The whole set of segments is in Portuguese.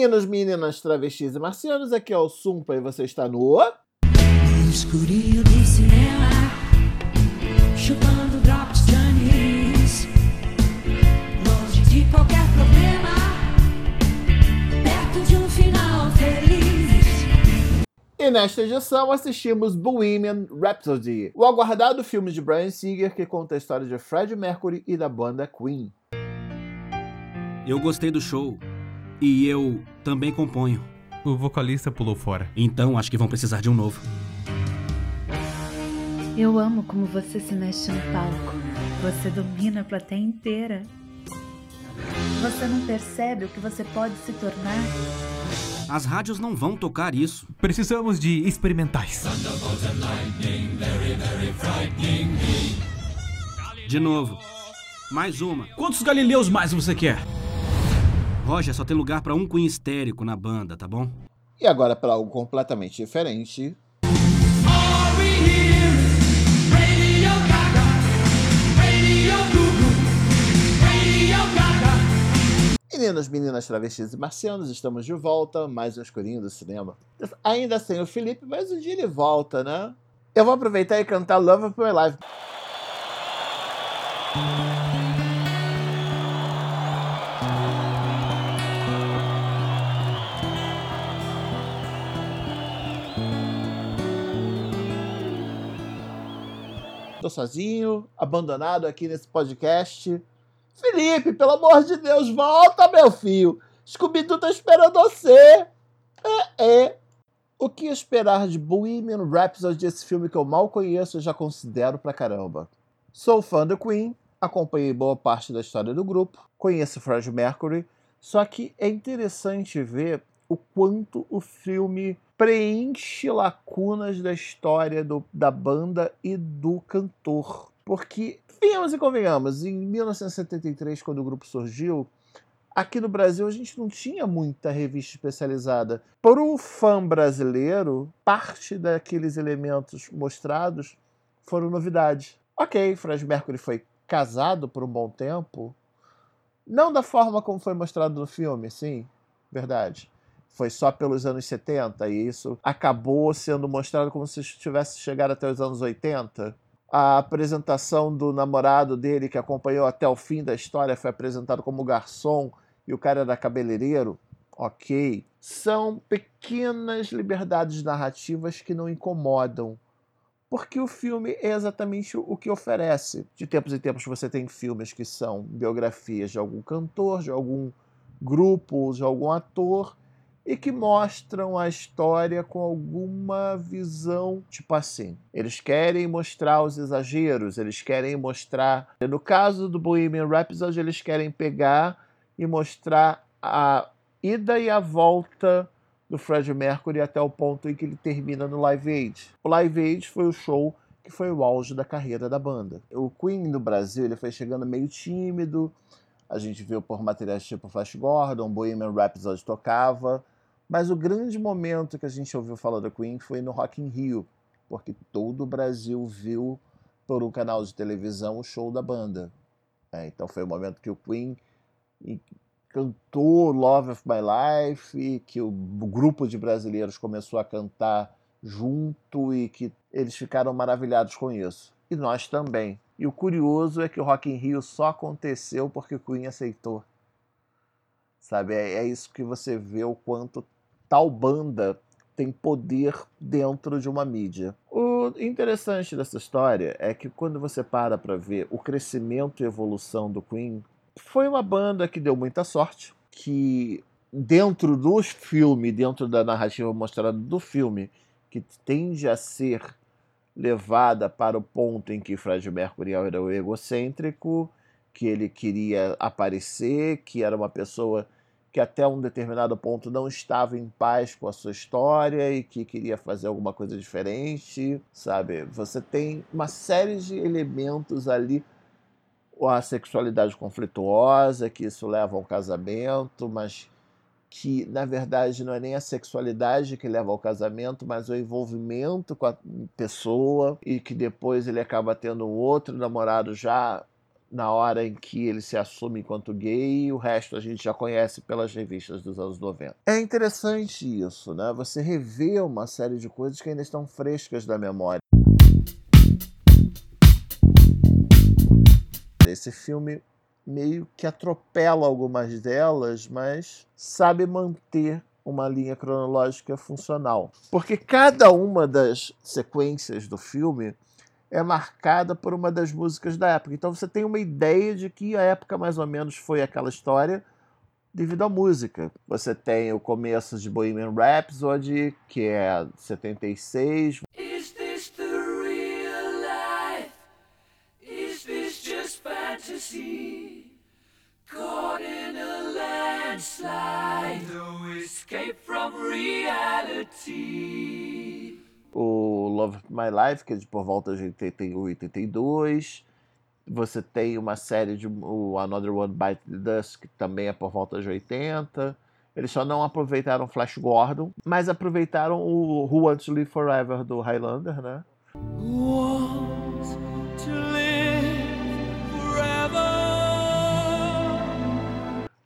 Meninos, meninas, travestis e marcianos, aqui é o Sumpa e você está no... Escurinho do cinema, chupando drops de anis, longe de qualquer problema, perto de um final feliz. E nesta edição assistimos Bohemian Rhapsody, o aguardado filme de Brian Singer que conta a história de Freddie Mercury e da banda Queen. Eu gostei do show. E eu também componho. O vocalista pulou fora. Então acho que vão precisar de um novo. Eu amo como você se mexe no palco. Você domina a plateia inteira. Você não percebe o que você pode se tornar? As rádios não vão tocar isso. Precisamos de experimentais. De novo. Mais uma. Quantos galileus mais você quer? Roger, só tem lugar pra um Queen histérico na banda, tá bom? E agora para algo completamente diferente. Meninos, meninas, travestis e marcianos, estamos de volta, mais um escurinho do cinema. Ainda sem o Felipe, mas um dia ele volta, né? Eu vou aproveitar e cantar Love of My Life. Sozinho, abandonado aqui nesse podcast. Felipe, pelo amor de Deus, volta, meu filho. Scooby-Doo tá esperando você. É, é. O que esperar de Bohemian Rhapsody, esse filme que eu mal conheço e já considero pra caramba? Sou fã do Queen, acompanhei boa parte da história do grupo, conheço Freddie Mercury, só que é interessante ver o quanto o filme preenche lacunas da história do- da banda e do cantor. Porque, venhamos e convenhamos, em 1973, quando o grupo surgiu, aqui no Brasil a gente não tinha muita revista especializada. Para o fã brasileiro, parte daqueles elementos mostrados foram novidades. Ok, Fred Mercury foi casado por um bom tempo, não da forma como foi mostrado no filme, sim, verdade. Foi só pelos anos 70 e isso acabou sendo mostrado como se tivesse chegado até os anos 80. A apresentação do namorado dele, que acompanhou até o fim da história, foi apresentado como garçom e o cara era cabeleireiro. Ok. São pequenas liberdades narrativas que não incomodam. Porque o filme é exatamente o que oferece. De tempos em tempos você tem filmes que são biografias de algum cantor, de algum grupo, de algum ator, e que mostram a história com alguma visão, tipo assim. Eles querem mostrar os exageros, eles querem mostrar. No caso do Bohemian Rhapsody, eles querem pegar e mostrar a ida e a volta do Freddie Mercury até o ponto em que ele termina no Live Aid. O Live Aid foi o show que foi o auge da carreira da banda. O Queen no Brasil ele foi chegando meio tímido, a gente viu por materiais tipo Flash Gordon, Bohemian Rhapsody tocava, mas o grande momento que a gente ouviu falar do Queen foi no Rock in Rio, porque todo o Brasil viu por um canal de televisão o show da banda. É, então foi o momento que o Queen cantou Love of My Life, e que o grupo de brasileiros começou a cantar junto e que eles ficaram maravilhados com isso. E nós também. E o curioso é que o Rock in Rio só aconteceu porque o Queen aceitou. Sabe, é, é isso que você vê o quanto tal banda tem poder dentro de uma mídia. O interessante dessa história é que quando você para para ver o crescimento e evolução do Queen, foi uma banda que deu muita sorte, que dentro do filme, dentro da narrativa mostrada do filme, que tende a ser levada para o ponto em que Fred Mercury era o egocêntrico, que ele queria aparecer, que era uma pessoa que até um determinado ponto não estava em paz com a sua história e que queria fazer alguma coisa diferente, sabe? Você tem uma série de elementos ali, a sexualidade conflituosa, que isso leva a um casamento, mas que na verdade não é nem a sexualidade que leva ao casamento, mas o envolvimento com a pessoa e que depois ele acaba tendo outro namorado já na hora em que ele se assume enquanto gay, e o resto a gente já conhece pelas revistas dos anos 90. É interessante isso, né? Você revê uma série de coisas que ainda estão frescas da memória. Esse filme meio que atropela algumas delas, mas sabe manter uma linha cronológica funcional. Porque cada uma das sequências do filme é marcada por uma das músicas da época. Então você tem uma ideia de que a época mais ou menos foi aquela história devido à música. Você tem o começo de Bohemian Rhapsody, que é 76, Is this the real life? Is this just fantasy? Caught in a landslide, no escape from reality. o Love My Life, que é de por volta de 81, 82. Você tem uma série de o Another One Bite the Dust, que também é por volta de 80. Eles só não aproveitaram Flash Gordon, mas aproveitaram o Who Wants to Live Forever do Highlander, né?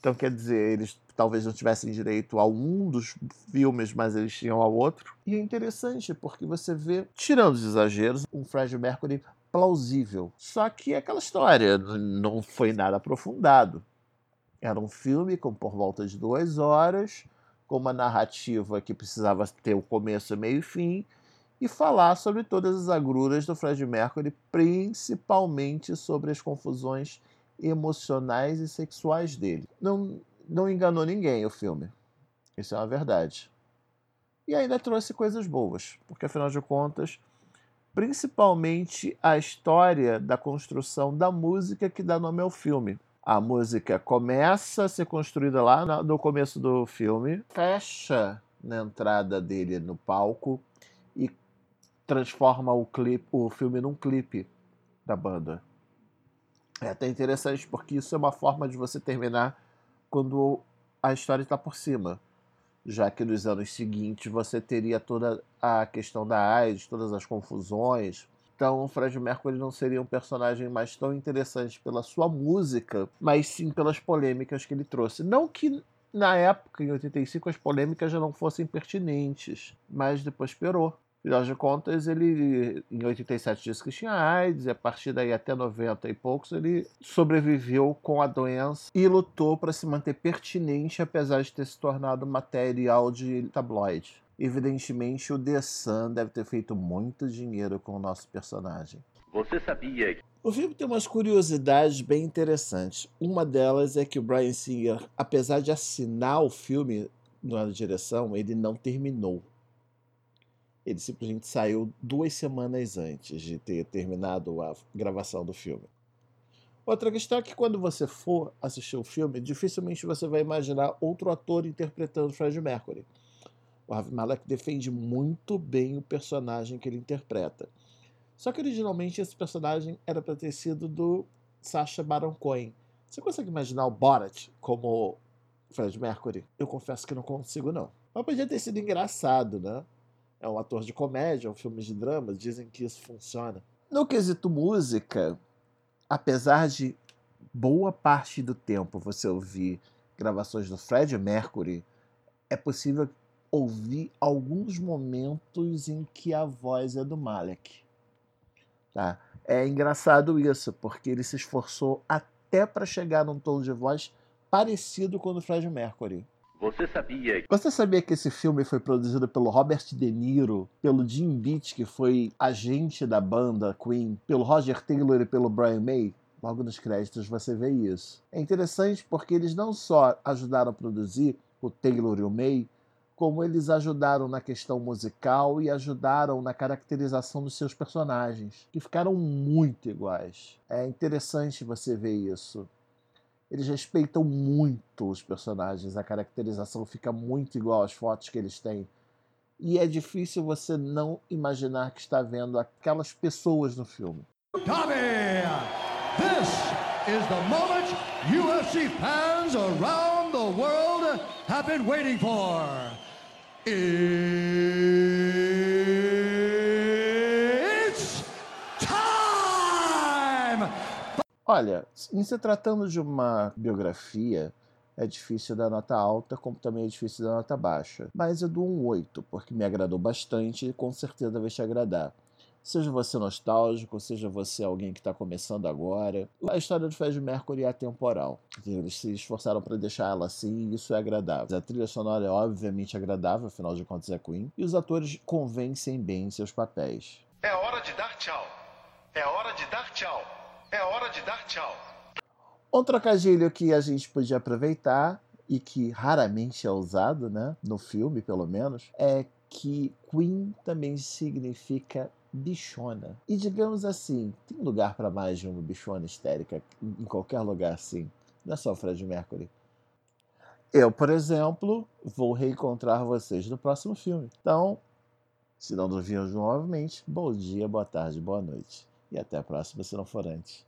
Então, quer dizer, eles talvez não tivessem direito a um dos filmes, mas eles tinham ao outro. E é interessante porque você vê, tirando os exageros, um Fred Mercury plausível. Só que é aquela história, não foi nada aprofundado. Era um filme com por volta de duas horas, com uma narrativa que precisava ter o começo, meio e fim, e falar sobre todas as agruras do Fred Mercury, principalmente sobre as confusões emocionais e sexuais dele. Não, não enganou ninguém o filme. Isso é uma verdade. E ainda trouxe coisas boas, porque afinal de contas, principalmente a história da construção da música que dá nome ao filme. A música começa a ser construída lá no começo do filme, fecha na entrada dele no palco e transforma o clipe, o filme num clipe da banda. É até interessante porque isso é uma forma de você terminar quando a história está por cima, já que nos anos seguintes você teria toda a questão da AIDS, todas as confusões. Então, o Fred Mercury não seria um personagem mais tão interessante pela sua música, mas sim pelas polêmicas que ele trouxe. Não que na época, em 85, as polêmicas já não fossem pertinentes, mas depois piorou. Afinal de contas, ele em 87 disse que tinha AIDS, e a partir daí até 90 e poucos ele sobreviveu com a doença e lutou para se manter pertinente, apesar de ter se tornado material de tabloide. Evidentemente, o The Sun deve ter feito muito dinheiro com o nosso personagem. Você sabia que O filme tem umas curiosidades bem interessantes. Uma delas é que o Brian Singer, apesar de assinar o filme na direção, ele não terminou. Ele simplesmente saiu duas semanas antes de ter terminado a gravação do filme. Outra questão é que quando você for assistir o filme, dificilmente você vai imaginar outro ator interpretando Fred Mercury. O Ravi Malek defende muito bem o personagem que ele interpreta. Só que originalmente esse personagem era para ter sido do Sacha Baron Cohen. Você consegue imaginar o Borat como Fred Mercury? Eu confesso que não consigo não. Mas podia ter sido engraçado, né? É um ator de comédia, um filme de drama, dizem que isso funciona. No quesito música, apesar de boa parte do tempo você ouvir gravações do Fred Mercury, é possível ouvir alguns momentos em que a voz é do Malek. Tá? É engraçado isso, porque ele se esforçou até para chegar num tom de voz parecido com o do Fred Mercury. Você sabia que Você sabia que esse filme foi produzido pelo Robert De Niro, pelo Jim Beach, que foi agente da banda Queen, pelo Roger Taylor e pelo Brian May? Logo nos créditos você vê isso. É interessante porque eles não só ajudaram a produzir o Taylor e o May, como eles ajudaram na questão musical e ajudaram na caracterização dos seus personagens, que ficaram muito iguais. É interessante você ver isso. Eles respeitam muito os personagens, a caracterização fica muito igual às fotos que eles têm. E é difícil você não imaginar que está vendo aquelas pessoas no filme. Tommy! This is the moment UFC fans around the world have been waiting for. It's Olha, em se tratando de uma biografia, é difícil dar nota alta, como também é difícil dar nota baixa. Mas eu dou um 8, porque me agradou bastante e com certeza vai te agradar. Seja você nostálgico, seja você alguém que está começando agora. A história do Fred Mercury é atemporal. Eles se esforçaram para deixar ela assim e isso é agradável. A trilha sonora é obviamente agradável, afinal de contas é Queen. E os atores convencem bem em seus papéis. É hora de dar tchau. É hora de dar tchau. É hora de dar tchau. Um trocadilho que a gente podia aproveitar e que raramente é usado, né, no filme pelo menos, é que Queen também significa bichona. E digamos assim, tem lugar para mais de uma bichona histérica em qualquer lugar assim. Não é só o Fred Mercury. Eu, por exemplo, vou reencontrar vocês no próximo filme. Então, se não vimos novamente, bom dia, boa tarde, boa noite. E até a próxima, se não for antes.